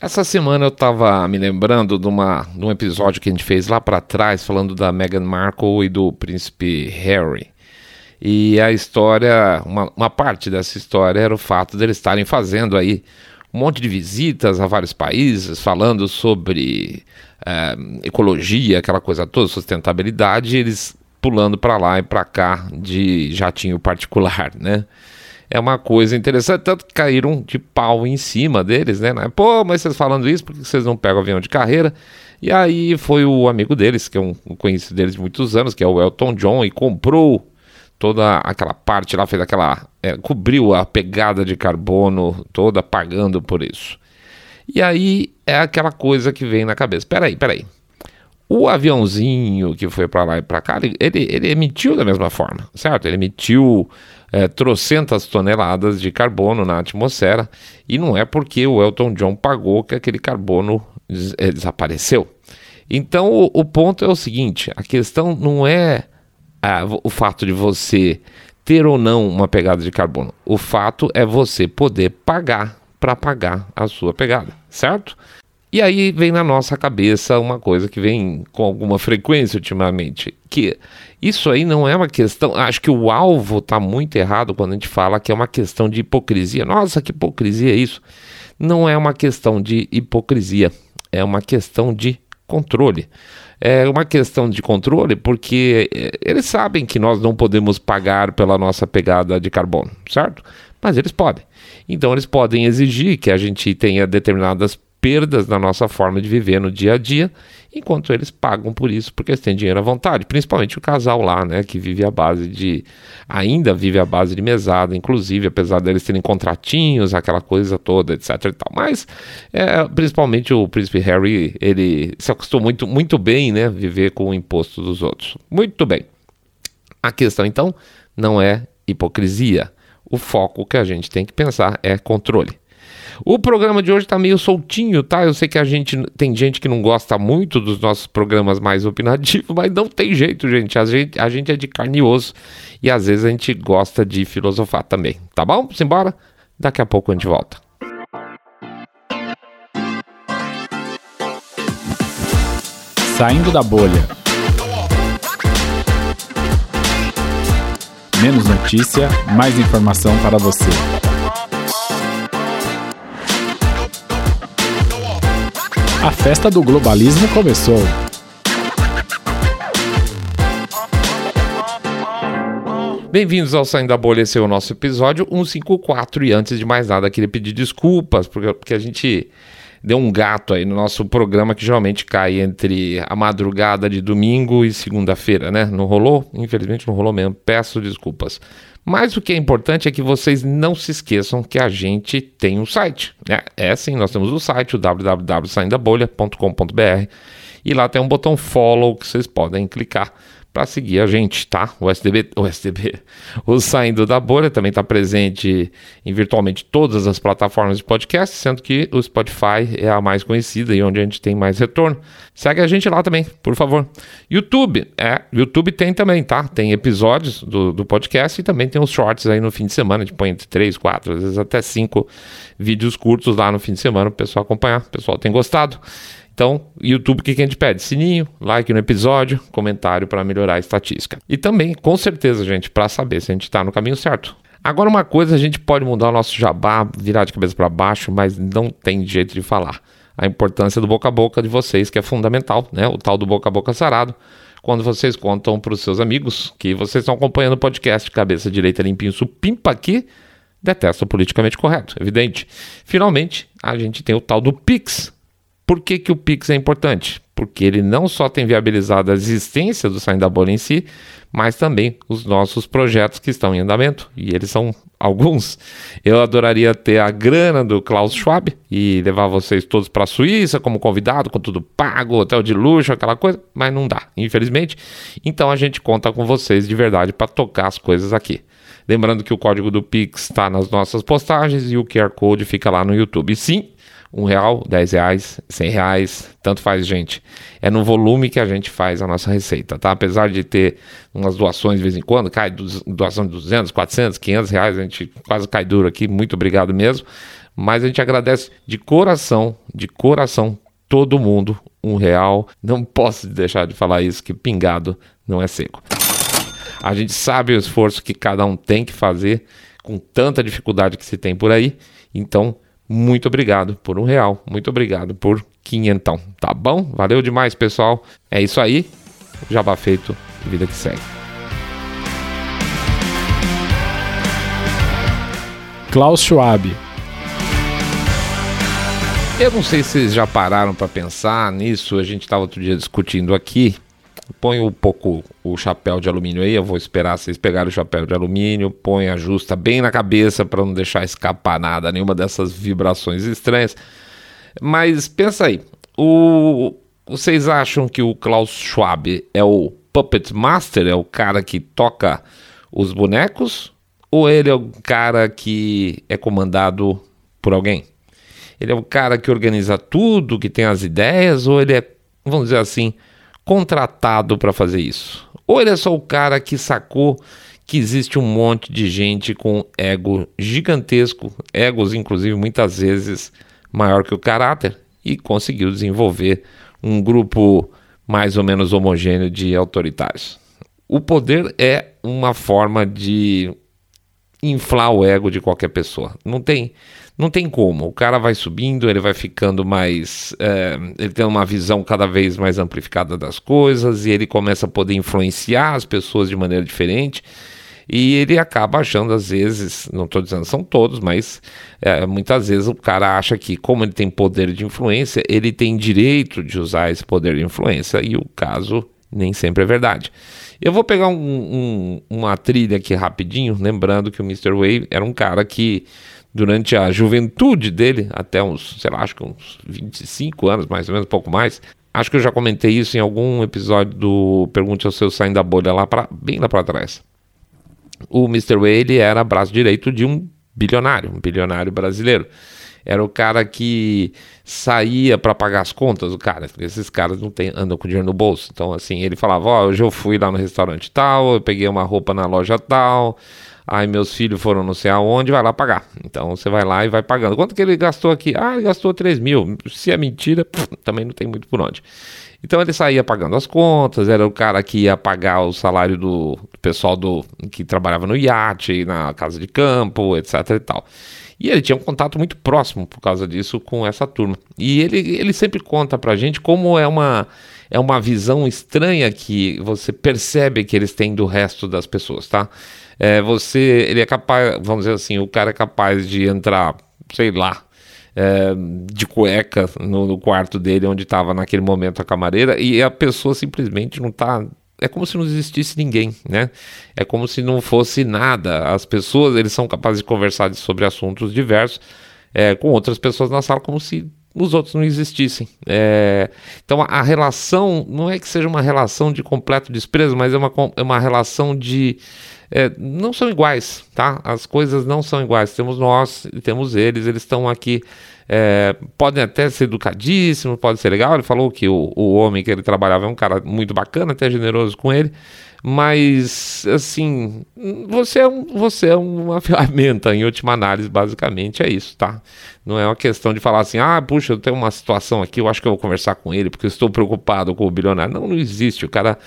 Essa semana eu estava me lembrando de, uma, de um episódio que a gente fez lá para trás, falando da Meghan Markle e do príncipe Harry. E a história, uma, uma parte dessa história era o fato deles estarem fazendo aí um monte de visitas a vários países, falando sobre é, ecologia, aquela coisa toda, sustentabilidade, eles pulando para lá e para cá de jatinho particular, né? É uma coisa interessante, tanto que caíram de pau em cima deles, né? Pô, mas vocês falando isso, por que vocês não pegam avião de carreira? E aí foi o amigo deles, que é um, conhecido deles de muitos anos, que é o Elton John, e comprou toda aquela parte lá, fez aquela. É, cobriu a pegada de carbono toda, pagando por isso. E aí é aquela coisa que vem na cabeça. Peraí, peraí. O aviãozinho que foi para lá e para cá, ele, ele emitiu da mesma forma, certo? Ele emitiu é, trocentas toneladas de carbono na atmosfera e não é porque o Elton John pagou que aquele carbono des é, desapareceu. Então o, o, ponto é o seguinte: a questão não é ah, o fato de você ter ou não uma pegada de carbono, o fato é você poder pagar para pagar a sua pegada, certo? E aí vem na nossa cabeça uma coisa que vem com alguma frequência ultimamente, que isso aí não é uma questão. Acho que o alvo está muito errado quando a gente fala que é uma questão de hipocrisia. Nossa, que hipocrisia é isso? Não é uma questão de hipocrisia, é uma questão de controle. É uma questão de controle porque é, eles sabem que nós não podemos pagar pela nossa pegada de carbono, certo? Mas eles podem. Então eles podem exigir que a gente tenha determinadas perdas na nossa forma de viver no dia a dia, enquanto eles pagam por isso porque eles têm dinheiro à vontade, principalmente o casal lá, né, que vive a base de ainda vive a base de mesada, inclusive apesar deles terem contratinhos, aquela coisa toda, etc e tal. Mas é, principalmente o príncipe Harry, ele se acostumou muito muito bem, né, viver com o imposto dos outros. Muito bem. A questão então não é hipocrisia. O foco que a gente tem que pensar é controle. O programa de hoje tá meio soltinho, tá? Eu sei que a gente tem gente que não gosta muito dos nossos programas mais opinativos, mas não tem jeito, gente. A gente, a gente é de carne e osso e às vezes a gente gosta de filosofar também, tá bom? Simbora? Daqui a pouco a gente volta. Saindo da bolha. Menos notícia, mais informação para você. A festa do globalismo começou. Bem-vindos ao Saindo da Bolha, esse é o nosso episódio 154. E antes de mais nada, queria pedir desculpas, porque, porque a gente deu um gato aí no nosso programa que geralmente cai entre a madrugada de domingo e segunda-feira, né? Não rolou? Infelizmente não rolou mesmo. Peço desculpas. Mas o que é importante é que vocês não se esqueçam que a gente tem um site. Né? É sim, nós temos o site, o www.saindabolha.com.br e lá tem um botão follow que vocês podem clicar para seguir a gente, tá? O SDB, o SDB, o Saindo da Bolha também está presente em virtualmente todas as plataformas de podcast, sendo que o Spotify é a mais conhecida e onde a gente tem mais retorno. Segue a gente lá também, por favor. YouTube, é, YouTube tem também, tá? Tem episódios do, do podcast e também tem os shorts aí no fim de semana, põe entre 3, 4, às vezes até 5 vídeos curtos lá no fim de semana para o pessoal acompanhar. O pessoal tem gostado. Então, YouTube, o que, a gente pede? Sininho, like no episódio, comentário para melhorar a estatística. E também, com certeza, gente, para saber se a gente está no caminho certo. Agora, uma coisa, a gente pode mudar o nosso jabá, virar de cabeça para baixo, mas não tem jeito de falar. A importância do boca a boca de vocês, que é fundamental, né? O tal do boca a boca sarado quando vocês contam para os seus amigos que vocês estão acompanhando o podcast Cabeça Direita Limpinho Supimpa aqui, detesta o politicamente correto, evidente. Finalmente, a gente tem o tal do Pix, por que, que o Pix é importante? Porque ele não só tem viabilizado a existência do Saindo da Bolha em si, mas também os nossos projetos que estão em andamento. E eles são alguns. Eu adoraria ter a grana do Klaus Schwab e levar vocês todos para a Suíça como convidado, com tudo pago, hotel de luxo, aquela coisa, mas não dá, infelizmente. Então a gente conta com vocês de verdade para tocar as coisas aqui. Lembrando que o código do Pix está nas nossas postagens e o QR Code fica lá no YouTube. Sim, um real, dez reais, cem reais, tanto faz, gente. É no volume que a gente faz a nossa receita, tá? Apesar de ter umas doações de vez em quando, cai doação de 200, 400, 500 reais, a gente quase cai duro aqui, muito obrigado mesmo. Mas a gente agradece de coração, de coração, todo mundo, um real. Não posso deixar de falar isso, que pingado não é seco. A gente sabe o esforço que cada um tem que fazer com tanta dificuldade que se tem por aí. Então, muito obrigado por um real. Muito obrigado por quinhentão. Tá bom? Valeu demais, pessoal. É isso aí. Jabá feito. Vida que segue. Klaus Schwab. Eu não sei se vocês já pararam para pensar nisso. A gente estava outro dia discutindo aqui. Põe um pouco o chapéu de alumínio aí. Eu vou esperar vocês pegarem o chapéu de alumínio. Põe, ajusta bem na cabeça para não deixar escapar nada, nenhuma dessas vibrações estranhas. Mas pensa aí. O, vocês acham que o Klaus Schwab é o Puppet Master? É o cara que toca os bonecos? Ou ele é o cara que é comandado por alguém? Ele é o cara que organiza tudo, que tem as ideias, ou ele é, vamos dizer assim, contratado para fazer isso? Ou ele é só o cara que sacou que existe um monte de gente com ego gigantesco, egos inclusive muitas vezes maior que o caráter, e conseguiu desenvolver um grupo mais ou menos homogêneo de autoritários. O poder é uma forma de inflar o ego de qualquer pessoa. Não tem, não tem como. O cara vai subindo, ele vai ficando mais. É, ele tem uma visão cada vez mais amplificada das coisas e ele começa a poder influenciar as pessoas de maneira diferente. E ele acaba achando, às vezes, não estou dizendo são todos, mas é, muitas vezes o cara acha que, como ele tem poder de influência, ele tem direito de usar esse poder de influência, e o caso nem sempre é verdade. Eu vou pegar um, um, uma trilha aqui rapidinho, lembrando que o Mr. Wave era um cara que, durante a juventude dele, até uns, sei lá, acho que uns 25 anos, mais ou menos, pouco mais, acho que eu já comentei isso em algum episódio do Pergunte ao Seu Saindo da Bolha, lá pra, bem lá para trás. O Mr. Way ele era braço direito de um bilionário, um bilionário brasileiro era o cara que saía para pagar as contas, o cara, esses caras não tem, andam com dinheiro no bolso. Então, assim, ele falava: Ó, oh, hoje eu fui lá no restaurante tal, eu peguei uma roupa na loja tal, aí meus filhos foram não sei aonde, vai lá pagar. Então você vai lá e vai pagando. Quanto que ele gastou aqui? Ah, ele gastou 3 mil. Se é mentira, também não tem muito por onde. Então ele saía pagando as contas, era o cara que ia pagar o salário do, do pessoal do, que trabalhava no iate, na casa de campo, etc e tal. E ele tinha um contato muito próximo por causa disso com essa turma. E ele, ele sempre conta pra gente como é uma, é uma visão estranha que você percebe que eles têm do resto das pessoas, tá? É, você, ele é capaz, vamos dizer assim, o cara é capaz de entrar, sei lá, é, de cueca no, no, quarto dele, onde estava naquele momento a camareira, e a pessoa simplesmente não está é como se não existisse ninguém, né? É como se não fosse nada. As pessoas, eles são capazes de conversar sobre assuntos diversos é, com outras pessoas na sala, como se os outros não existissem. É, então a, relação não é que seja uma relação de completo desprezo, mas é uma, é uma relação de é, não são iguais, tá? As coisas não são iguais. Temos nós, temos eles, eles estão aqui é, podem até ser educadíssimos, pode ser legal. Ele falou que o, o homem que ele trabalhava é um cara muito bacana, até generoso com ele. Mas, assim, você é, um, você é uma ferramenta, em última análise, basicamente é isso, tá? Não é uma questão de falar assim, ah, puxa, eu tenho uma situação aqui, eu acho que eu vou conversar com ele porque eu estou preocupado com o bilionário. Não, não existe. O cara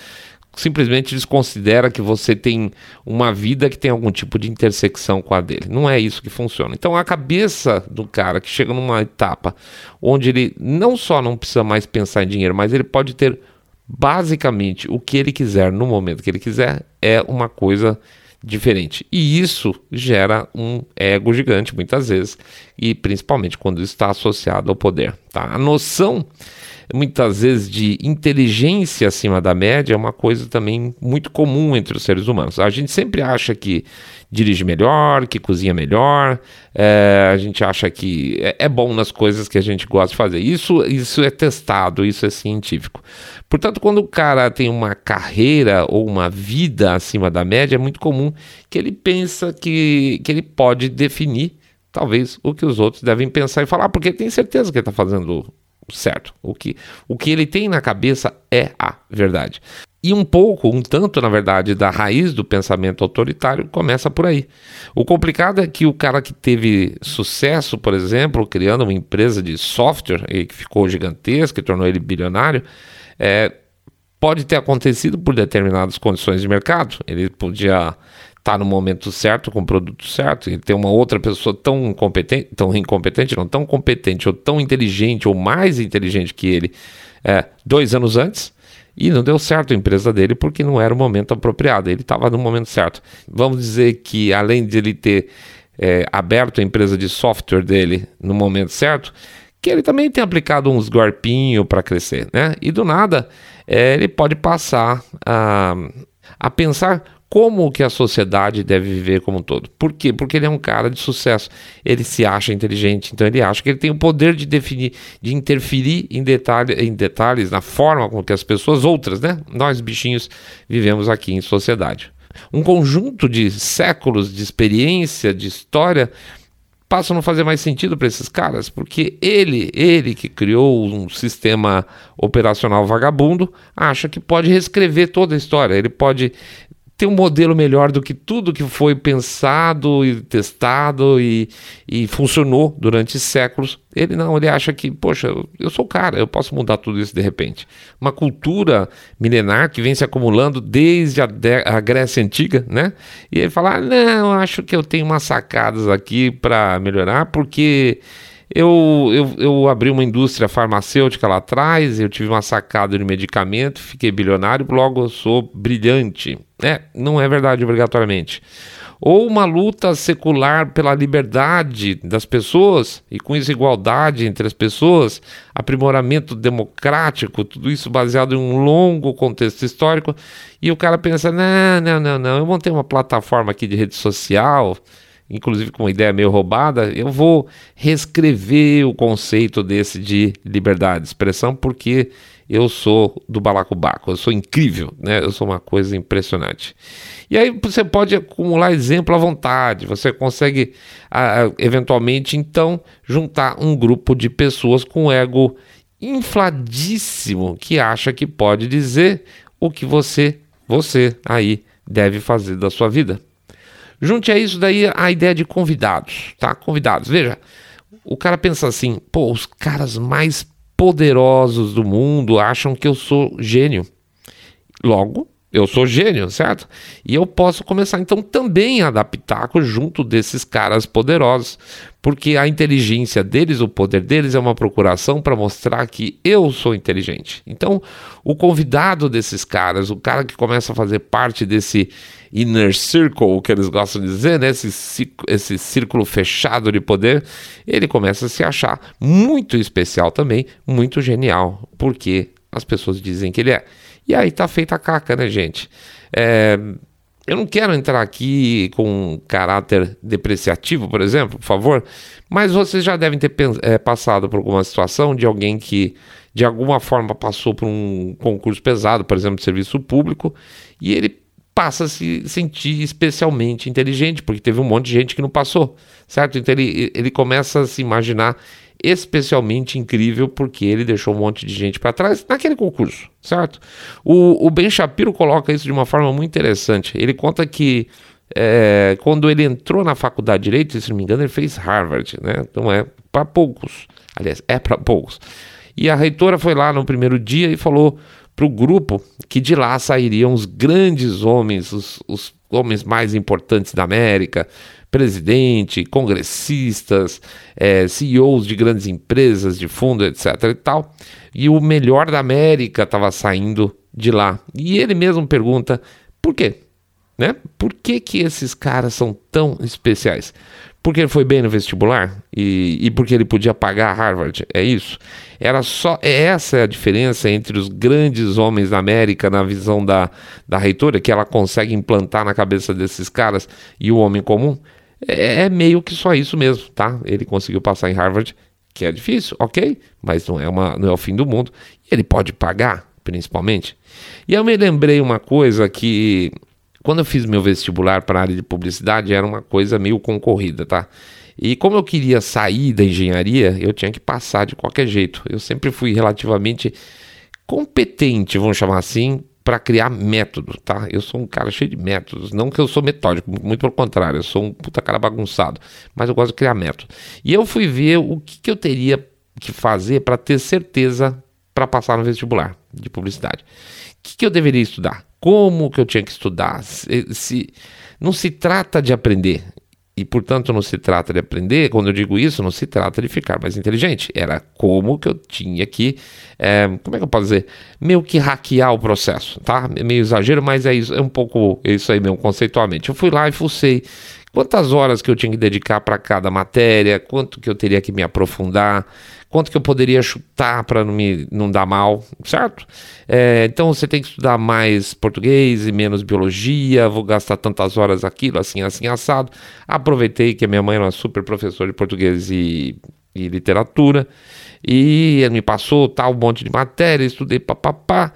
simplesmente desconsidera que você tem uma vida que tem algum tipo de intersecção com a dele. Não é isso que funciona. Então a cabeça do cara que chega numa etapa onde ele não só não precisa mais pensar em dinheiro, mas ele pode ter basicamente o que ele quiser no momento que ele quiser, é uma coisa diferente. E isso gera um ego gigante muitas vezes, e principalmente quando está associado ao poder. Tá? A noção muitas vezes de inteligência acima da média é uma coisa também muito comum entre os seres humanos. A gente sempre acha que dirige melhor, que cozinha melhor, é, a gente acha que é, é, bom nas coisas que a gente gosta de fazer. Isso, isso é testado, isso é científico. Portanto, quando o cara tem uma carreira ou uma vida acima da média, é muito comum que ele pensa que, que ele pode definir talvez o que os outros devem pensar e falar, porque tem certeza que ele está fazendo certo. O que, o que ele tem na cabeça é a verdade. E um pouco, um tanto, na verdade, da raiz do pensamento autoritário começa por aí. O complicado é que o cara que teve sucesso, por exemplo, criando uma empresa de software e que ficou gigantesca e tornou ele bilionário, é, pode ter acontecido por determinadas condições de mercado. Ele podia estar no momento certo, com o produto certo, e ter uma outra pessoa tão incompetente, tão incompetente, não, tão competente, ou tão inteligente, ou mais inteligente que ele, é, dois anos antes e não deu certo a empresa dele porque não era o momento apropriado. Ele estava no momento certo. Vamos dizer que além de ele ter é, aberto a empresa de software dele no momento certo, que ele também tem aplicado uns golpinhos para crescer, né? E do nada é, ele pode passar a, a pensar como que a sociedade deve viver como um todo. Por quê? Porque ele é um cara de sucesso. Ele se acha inteligente, então ele acha que ele tem o poder de definir, de interferir em, detalhe, em detalhes na forma com que as pessoas outras, né? Nós bichinhos vivemos aqui em sociedade. Um conjunto de séculos de experiência, de história, passa a não fazer mais sentido para esses caras, porque ele, ele que criou um sistema operacional vagabundo, acha que pode reescrever toda a história, ele pode ter um modelo melhor do que tudo que foi pensado e testado e, e funcionou durante séculos. Ele não, ele acha que, poxa, eu sou o cara, eu posso mudar tudo isso de repente. Uma cultura milenar que vem se acumulando desde a, a Grécia Antiga, né? E ele fala: ah, não, acho que eu tenho umas sacadas aqui para melhorar, porque eu, eu, eu abri uma indústria farmacêutica lá atrás, eu tive uma sacada de medicamento, fiquei bilionário, logo eu sou brilhante. É, não é verdade obrigatoriamente. Ou uma luta secular pela liberdade das pessoas e com isso igualdade entre as pessoas, aprimoramento democrático, tudo isso baseado em um longo contexto histórico. E o cara pensa: não, não, não, não, eu montei uma plataforma aqui de rede social inclusive com uma ideia meio roubada, eu vou reescrever o conceito desse de liberdade de expressão porque eu sou do balacobaco, eu sou incrível, né? Eu sou uma coisa impressionante. E aí você pode acumular exemplo à vontade, você consegue eventualmente então juntar um grupo de pessoas com ego infladíssimo que acha que pode dizer o que você, você aí deve fazer da sua vida. Junte a isso daí a ideia de convidados, tá? Convidados. Veja, o cara pensa assim, pô, os caras mais poderosos do mundo acham que eu sou gênio. Logo, eu sou gênio, certo? E eu posso começar então também a adaptar junto desses caras poderosos, porque a inteligência deles, o poder deles é uma procuração para mostrar que eu sou inteligente. Então, o convidado desses caras, o cara que começa a fazer parte desse inner circle, que eles gostam de dizer, né? esse, esse círculo fechado de poder, ele começa a se achar muito especial também, muito genial, porque as pessoas dizem que ele é. E aí tá feita a caca, né, gente? É, eu não quero entrar aqui com caráter depreciativo, por exemplo, por favor, mas vocês já devem ter é, passado por alguma situação de alguém que de alguma forma passou por um concurso pesado, por exemplo, de serviço público, e ele passa a se sentir especialmente inteligente, porque teve um monte de gente que não passou, certo? Então ele, ele começa a se imaginar especialmente incrível porque ele deixou um monte de gente para trás naquele concurso, certo? O, o Ben Shapiro coloca isso de uma forma muito interessante. Ele conta que é, quando ele entrou na faculdade de Direito, se não me engano, ele fez Harvard, né? Então é para poucos. Aliás, é para poucos. E a reitora foi lá no primeiro dia e falou para o grupo que de lá sairiam os grandes homens, os, os homens mais importantes da América, presidente, congressistas, é, CEOs de grandes empresas, de fundo, etc. e tal. E o melhor da América estava saindo de lá. E ele mesmo pergunta por quê? Né? Por que, que esses caras são tão especiais? Porque ele foi bem no vestibular e, e porque ele podia pagar Harvard, é isso? Era só é essa a diferença entre os grandes homens da América na visão da, da reitora, que ela consegue implantar na cabeça desses caras e o homem comum? É, é meio que só isso mesmo, tá? Ele conseguiu passar em Harvard, que é difícil, ok, mas não é, uma, não é o fim do mundo. Ele pode pagar, principalmente. E eu me lembrei uma coisa que quando eu fiz meu vestibular para a área de publicidade, era uma coisa meio concorrida, tá? E como eu queria sair da engenharia, eu tinha que passar de qualquer jeito. Eu sempre fui relativamente competente, vamos chamar assim, para criar método, tá? Eu sou um cara cheio de métodos, não que eu sou metódico, muito pelo contrário, eu sou um puta cara bagunçado, mas eu gosto de criar método. E eu fui ver o que, que eu teria que fazer para ter certeza para passar no vestibular de publicidade. O que, que eu deveria estudar? Como que eu tinha que estudar? Se, se não se trata de aprender, e portanto não se trata de aprender, quando eu digo isso, não se trata de ficar mais inteligente. Era como que eu tinha que, é, como é que eu posso dizer, meio que hackear o processo, tá? É meio exagero, mas é, isso, é um pouco isso aí mesmo, conceitualmente. Eu fui lá e fucei quantas horas que eu tinha que dedicar para cada matéria, quanto que eu teria que me aprofundar, quanto que eu poderia chutar para não me não dar mal, certo? É, então você tem que estudar mais português e menos biologia, vou gastar tantas horas aquilo, assim, assim, assado. Aproveitei que a minha mãe era uma super professora de português e, e literatura, e me passou tal um monte de matéria, estudei papapá. Pá, pá,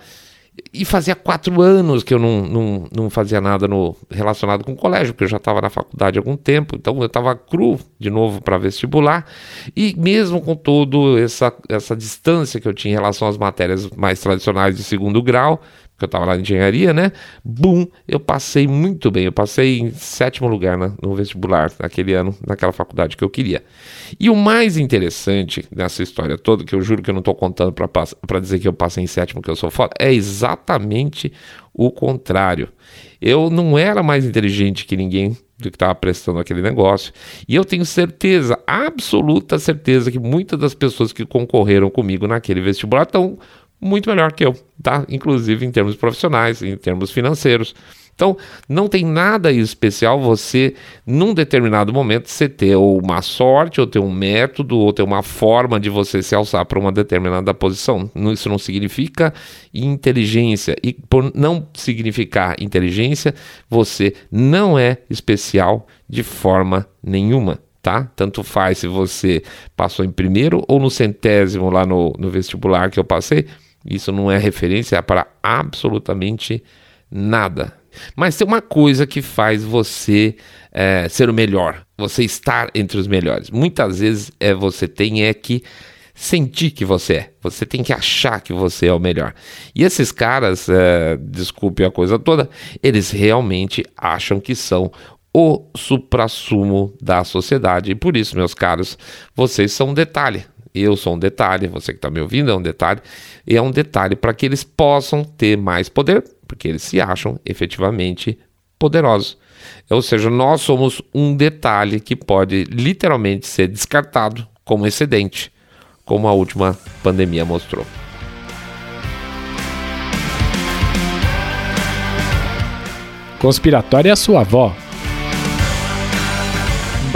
e fazia quatro anos que eu não, não, não fazia nada no, relacionado com o colégio, porque eu já estava na faculdade há algum tempo, então eu estava cru de novo para vestibular. E mesmo com toda essa, essa distância que eu tinha em relação às matérias mais tradicionais de segundo grau, que eu estava lá em engenharia, né? Bum, eu passei muito bem. Eu passei em sétimo lugar no vestibular naquele ano, naquela faculdade que eu queria. E o mais interessante nessa história toda, que eu juro que eu não estou contando para dizer que eu passei em sétimo, que eu sou foda, é exatamente o contrário. Eu não era mais inteligente que ninguém do que estava prestando aquele negócio. E eu tenho certeza, absoluta certeza, que muitas das pessoas que concorreram comigo naquele vestibular estão muito melhor que eu, tá? Inclusive em termos profissionais, em termos financeiros. Então, não tem nada especial você, num determinado momento, você ter uma sorte, ou ter um método, ou ter uma forma de você se alçar para uma determinada posição. Isso não significa inteligência. E por não significar inteligência, você não é especial de forma nenhuma. Tá? Tanto faz se você passou em primeiro ou no centésimo lá no, no vestibular que eu passei, isso não é referência para absolutamente nada. Mas tem uma coisa que faz você é, ser o melhor, você estar entre os melhores. Muitas vezes é você tem é que sentir que você é, você tem que achar que você é o melhor. E esses caras, é, desculpe a coisa toda, eles realmente acham que são o suprassumo da sociedade. E por isso, meus caros, vocês são um detalhe eu sou um detalhe, você que está me ouvindo é um detalhe, e é um detalhe para que eles possam ter mais poder, porque eles se acham efetivamente poderosos. Ou seja, nós somos um detalhe que pode literalmente ser descartado como excedente, como a última pandemia mostrou. Conspiratória é a sua avó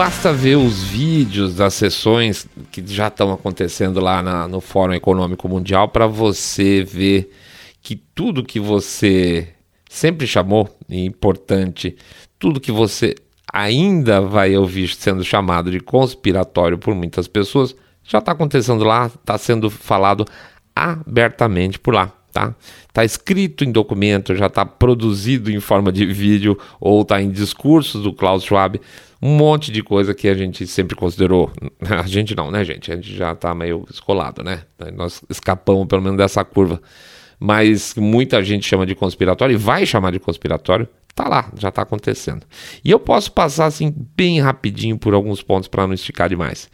Basta ver os vídeos das sessões que já estão acontecendo lá na, no Fórum Econômico Mundial para você ver que tudo que você sempre chamou importante, tudo que você ainda vai ouvir sendo chamado de conspiratório por muitas pessoas, já está acontecendo lá, está sendo falado abertamente por lá tá? Está escrito em documento, já está produzido em forma de vídeo ou está em discursos do Klaus Schwab, um monte de coisa que a gente sempre considerou. A gente não, né, gente? A gente já está meio escolado, né? Nós escapamos pelo menos dessa curva. Mas muita gente chama de conspiratório e vai chamar de conspiratório. Tá lá, já está acontecendo. E eu posso passar assim bem rapidinho por alguns pontos para não esticar demais.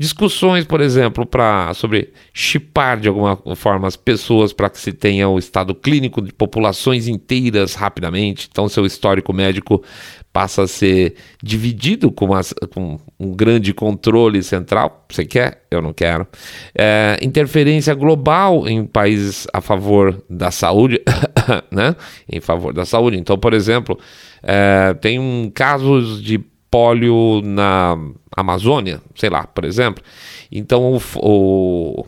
Discussões, por exemplo, para sobre chipar de alguma forma as pessoas para que se tenha o estado clínico de populações inteiras rapidamente. Então, seu histórico médico passa a ser dividido com, uma, com um grande controle central. Você quer? Eu não quero. É, interferência global em países a favor da saúde, né? Em favor da saúde. Então, por exemplo, é, tem um casos de pólio na Amazônia, sei lá, por exemplo. Então, o, o,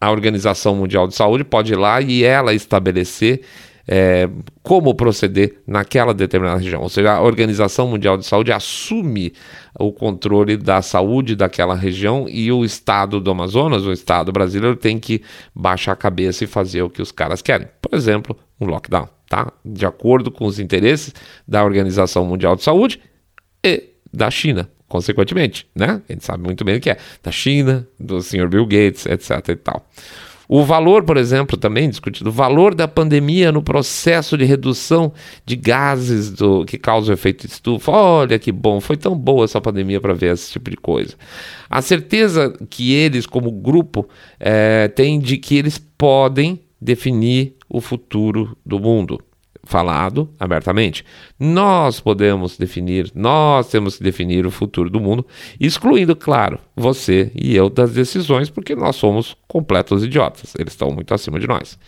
a Organização Mundial de Saúde pode ir lá e ela estabelecer é, como proceder naquela determinada região. Ou seja, a Organização Mundial de Saúde assume o controle da saúde daquela região e o Estado do Amazonas, o Estado brasileiro, tem que baixar a cabeça e fazer o que os caras querem. Por exemplo, um lockdown, tá? De acordo com os interesses da Organização Mundial de Saúde e da China, consequentemente, né? A gente sabe muito bem o que é, da China, do senhor Bill Gates, etc e tal. O valor, por exemplo, também discutido, o valor da pandemia no processo de redução de gases do, que causam efeito estufa. Olha que bom, foi tão boa essa pandemia para ver esse tipo de coisa. A certeza que eles, como grupo, é, têm de que eles podem definir o futuro do mundo falado abertamente. Nós podemos definir, nós temos que definir o futuro do mundo, excluindo, claro, você e eu das decisões, porque nós somos completos idiotas. Eles estão muito acima de nós.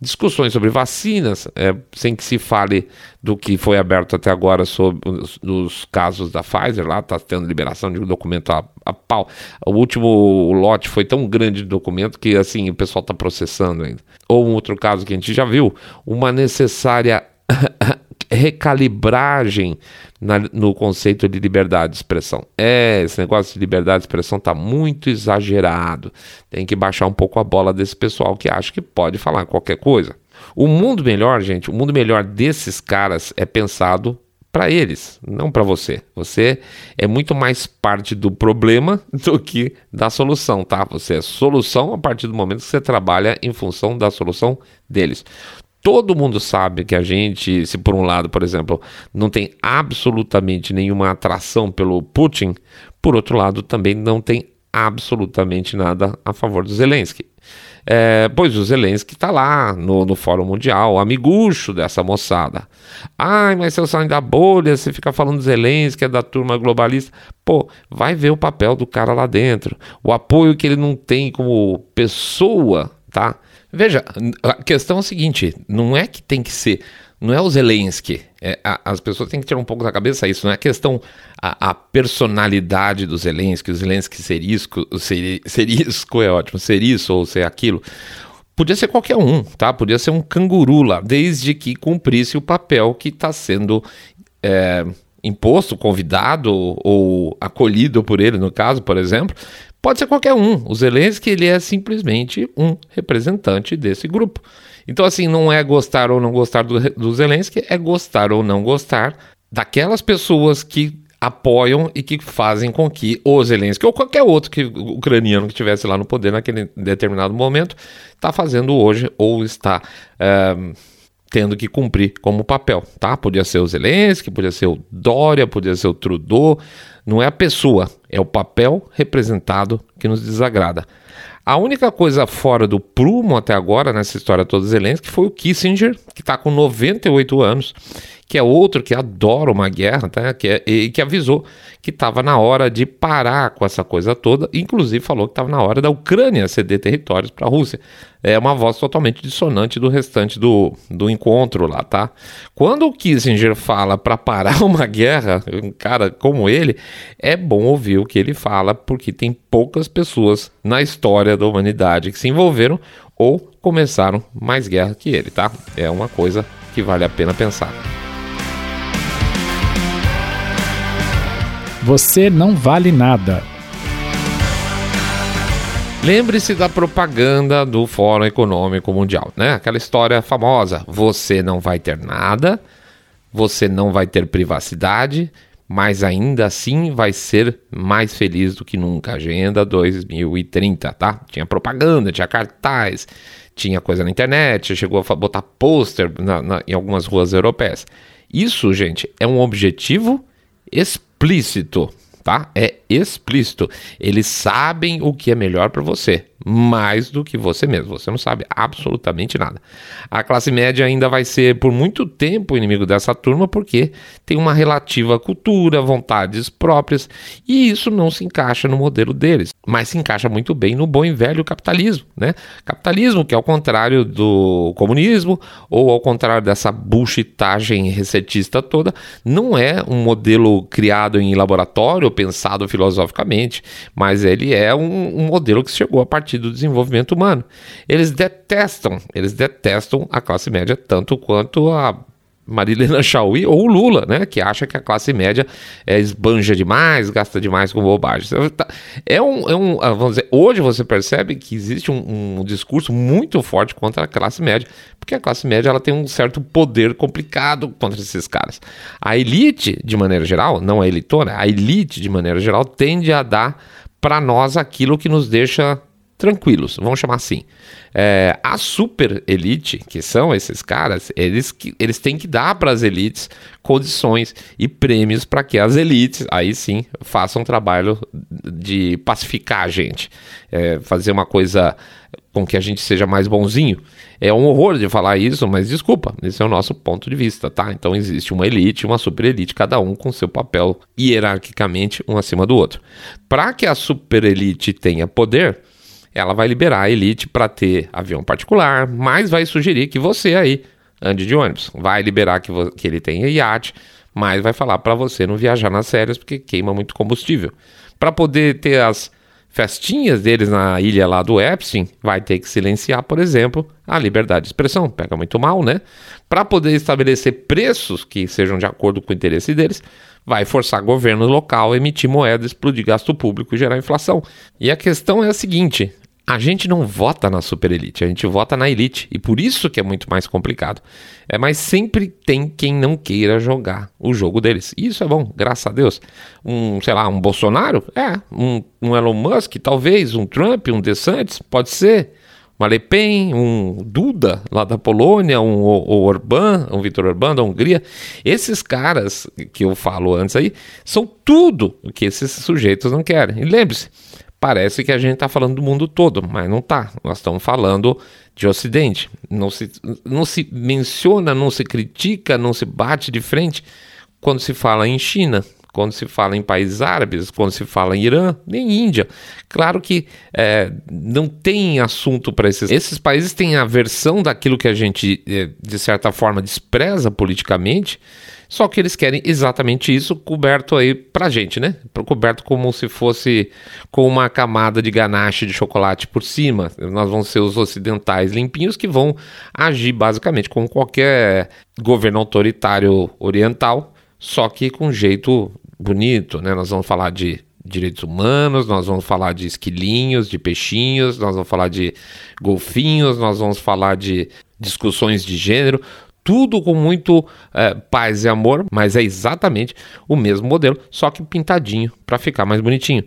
Discussões sobre vacinas, é, sem que se fale do que foi aberto até agora sobre os, os casos da Pfizer, lá está tendo liberação de um documento a, a pau. O último lote foi tão grande de documento que assim o pessoal está processando ainda. Ou um outro caso que a gente já viu, uma necessária recalibragem na, no conceito de liberdade de expressão. É, esse negócio de liberdade de expressão está muito exagerado. Tem que baixar um pouco a bola desse pessoal que acha que pode falar qualquer coisa. O mundo melhor, gente, o mundo melhor desses caras é pensado para eles, não para você. Você é muito mais parte do problema do que da solução, tá? Você é solução a partir do momento que você trabalha em função da solução deles. Todo mundo sabe que a gente, se por um lado, por exemplo, não tem absolutamente nenhuma atração pelo Putin, por outro lado, também não tem absolutamente nada a favor do Zelensky. É, pois o Zelensky está lá no, no Fórum Mundial, amigucho dessa moçada. Ai, mas se eu sair da bolha, você fica falando Zelensky, é da turma globalista. Pô, vai ver o papel do cara lá dentro. O apoio que ele não tem como pessoa, tá? Veja, a questão é a seguinte: não é que tem que ser, não é o Zelensky. É, a, as pessoas têm que tirar um pouco da cabeça isso. Não é questão a, a personalidade do Zelensky, o Zelensky ser isso, ser, ser isso é ótimo, ser isso ou ser aquilo. Podia ser qualquer um, tá? Podia ser um canguru lá, desde que cumprisse o papel que está sendo é, imposto, convidado ou acolhido por ele, no caso, por exemplo, Pode ser qualquer um. O Zelensky ele é simplesmente um representante desse grupo. Então, assim, não é gostar ou não gostar do, do Zelensky, é gostar ou não gostar daquelas pessoas que apoiam e que fazem com que o Zelensky ou qualquer outro que, ucraniano que estivesse lá no poder naquele determinado momento está fazendo hoje ou está uh, tendo que cumprir como papel, tá? Podia ser o Zelensky, podia ser o Dória, podia ser o Trudeau, não é a pessoa, é o papel representado que nos desagrada. A única coisa fora do prumo até agora nessa história toda Zelensky foi o Kissinger, que está com 98 anos, que é outro que adora uma guerra, tá? que, é, e que avisou que estava na hora de parar com essa coisa toda, inclusive falou que estava na hora da Ucrânia ceder territórios para a Rússia. É uma voz totalmente dissonante do restante do, do encontro lá, tá? Quando o Kissinger fala para parar uma guerra, um cara como ele, é bom ouvir o que ele fala, porque tem poucas pessoas na história da humanidade que se envolveram ou começaram mais guerra que ele, tá? É uma coisa que vale a pena pensar. Você não vale nada. Lembre-se da propaganda do Fórum Econômico Mundial, né? Aquela história famosa: você não vai ter nada, você não vai ter privacidade, mas ainda assim vai ser mais feliz do que nunca. Agenda 2030, tá? Tinha propaganda, tinha cartaz, tinha coisa na internet, chegou a botar pôster em algumas ruas europeias. Isso, gente, é um objetivo explícito, tá? É explícito. Eles sabem o que é melhor para você mais do que você mesmo. Você não sabe absolutamente nada. A classe média ainda vai ser por muito tempo inimigo dessa turma porque tem uma relativa cultura, vontades próprias e isso não se encaixa no modelo deles, mas se encaixa muito bem no bom e velho capitalismo, né? Capitalismo que ao contrário do comunismo ou ao contrário dessa bullshitagem recetista toda, não é um modelo criado em laboratório, pensado filosoficamente, mas ele é um, um modelo que chegou a partir do desenvolvimento humano. Eles detestam, eles detestam a classe média tanto quanto a Marilena Chauí ou o Lula, né, que acha que a classe média é, esbanja demais, gasta demais com bobagem. É um, é um, ah, vamos dizer, hoje você percebe que existe um, um, discurso muito forte contra a classe média, porque a classe média ela tem um certo poder complicado contra esses caras. A elite, de maneira geral, não a elitona, a elite, de maneira geral, tende a dar para nós aquilo que nos deixa tranquilos, vamos chamar assim. É, a super elite, que são esses caras, eles, eles têm que dar para as elites condições e prêmios para que as elites, aí sim, façam um trabalho de pacificar a gente, é, fazer uma coisa com que a gente seja mais bonzinho. É um horror de falar isso, mas desculpa, esse é o nosso ponto de vista, tá? Então existe uma elite, uma super elite, cada um com seu papel hierarquicamente um acima do outro. Para que a super elite tenha poder, ela vai liberar a elite para ter avião particular, mas vai sugerir que você aí ande de ônibus. Vai liberar que, que ele tenha iate, mas vai falar para você não viajar nas férias porque queima muito combustível. Para poder ter as festinhas deles na ilha lá do Epstein, vai ter que silenciar, por exemplo, a liberdade de expressão. Pega muito mal, né? Para poder estabelecer preços que sejam de acordo com o interesse deles, vai forçar governo local a emitir moeda, explodir gasto público e gerar inflação. E a questão é a seguinte: a gente não vota na super elite, a gente vota na elite. E por isso que é muito mais complicado. É, mas sempre tem quem não queira jogar o jogo deles. E isso é bom, graças a Deus. Um, sei lá, um Bolsonaro? É. Um, um Elon Musk, talvez. Um Trump, um DeSantis? Pode ser. Uma Le Pen, um Duda lá da Polônia, um Orbán, um Vitor Orbán da Hungria. Esses caras que eu falo antes aí são tudo o que esses sujeitos não querem. E lembre-se, parece que a gente está falando do mundo todo, mas não está. Nós estamos falando de Ocidente. Não se, não se menciona, não se critica, não se bate de frente quando se fala em China, quando se fala em países árabes, quando se fala em Irã, nem Índia. Claro que é, não tem assunto para esses. Esses países têm a versão daquilo que a gente, é, de certa forma, despreza politicamente só que eles querem exatamente isso coberto aí pra gente, né? Coberto como se fosse com uma camada de ganache de chocolate por cima. Nós vamos ser os ocidentais limpinhos que vão agir basicamente como qualquer governo autoritário oriental, só que com jeito bonito, né? Nós vamos falar de direitos humanos, nós vamos falar de esquilinhos, de peixinhos, nós vamos falar de golfinhos, nós vamos falar de discussões de gênero, tudo com muito é, paz e amor, mas é exatamente o mesmo modelo, só que pintadinho para ficar mais bonitinho.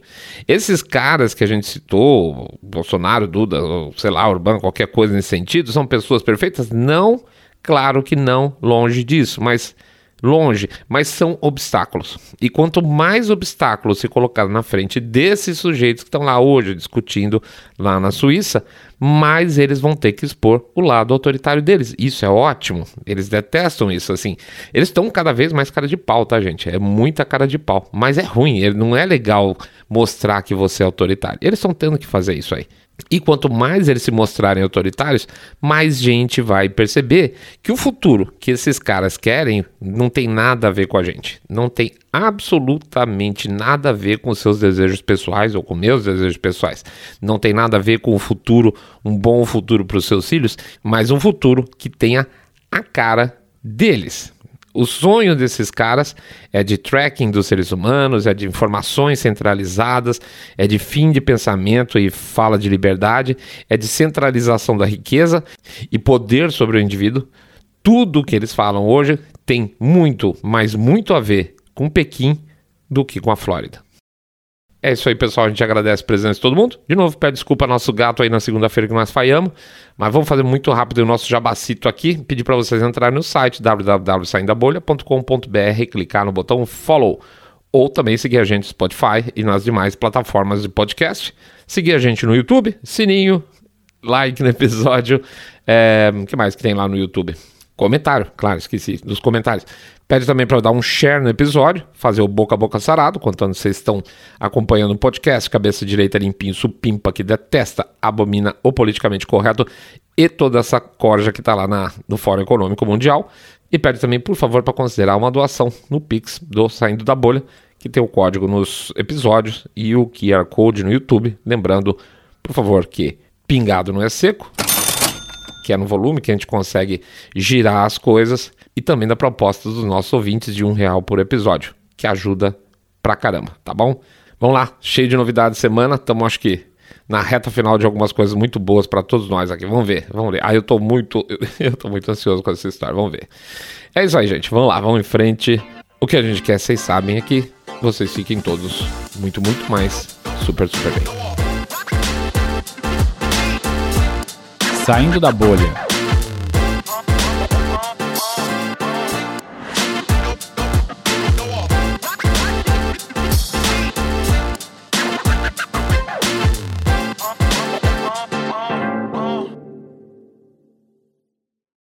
Esses caras que a gente citou, Bolsonaro, Duda, sei lá, Urbano, qualquer coisa nesse sentido, são pessoas perfeitas? Não, claro que não, longe disso, mas longe, mas são obstáculos. E quanto mais obstáculos se colocar na frente desses sujeitos que estão lá hoje discutindo lá na Suíça, mais eles vão ter que expor o lado autoritário deles. Isso é ótimo. Eles detestam isso assim. Eles estão cada vez mais cara de pau, tá, gente? É muita cara de pau, mas é ruim, não é legal mostrar que você é autoritário. Eles estão tendo que fazer isso aí. E quanto mais eles se mostrarem autoritários, mais gente vai perceber que o futuro que esses caras querem não tem nada a ver com a gente. Não tem absolutamente nada a ver com seus desejos pessoais ou com meus desejos pessoais. Não tem nada a ver com o futuro, um bom futuro para os seus filhos, mas um futuro que tenha a cara deles. O sonho desses caras é de tracking dos seres humanos, é de informações centralizadas, é de fim de pensamento e fala de liberdade, é de centralização da riqueza e poder sobre o indivíduo. Tudo que eles falam hoje tem muito, mas muito a ver com Pequim do que com a Flórida. É isso aí, pessoal. A gente agradece a presença de todo mundo. De novo, pede desculpa ao nosso gato aí na segunda-feira que nós falhamos. Mas vamos fazer muito rápido o nosso jabacito aqui. Pedir para vocês entrarem no site www.saindabolha.com.br, clicar no botão follow. Ou também seguir a gente no Spotify e nas demais plataformas de podcast. Seguir a gente no YouTube, sininho, like no episódio. É, o que mais que tem lá no YouTube? Comentário, claro, esqueci dos comentários. Pede também para dar um share no episódio, fazer o boca a boca sarado, contando vocês estão acompanhando o podcast, cabeça direita limpinho, supimpa que detesta, abomina o politicamente correto e toda essa corja que está lá na, no Fórum Econômico Mundial. E pede também, por favor, para considerar uma doação no Pix do Saindo da Bolha, que tem o código nos episódios e o QR Code no YouTube. Lembrando, por favor, que pingado não é seco, que é no volume que a gente consegue girar as coisas e também da proposta dos nossos ouvintes de um real por episódio, que ajuda pra caramba, tá bom? Vamos lá, cheio de novidades semana, estamos acho que na reta final de algumas coisas muito boas para todos nós aqui. Vamos ver, vamos ver. Ah, eu tô muito, eu tô muito ansioso com essa história. Vamos ver. É isso aí, gente. Vamos lá, vamos em frente. O que a gente quer, vocês sabem aqui. Vocês fiquem todos muito, muito mais super, super bem. Saindo da bolha.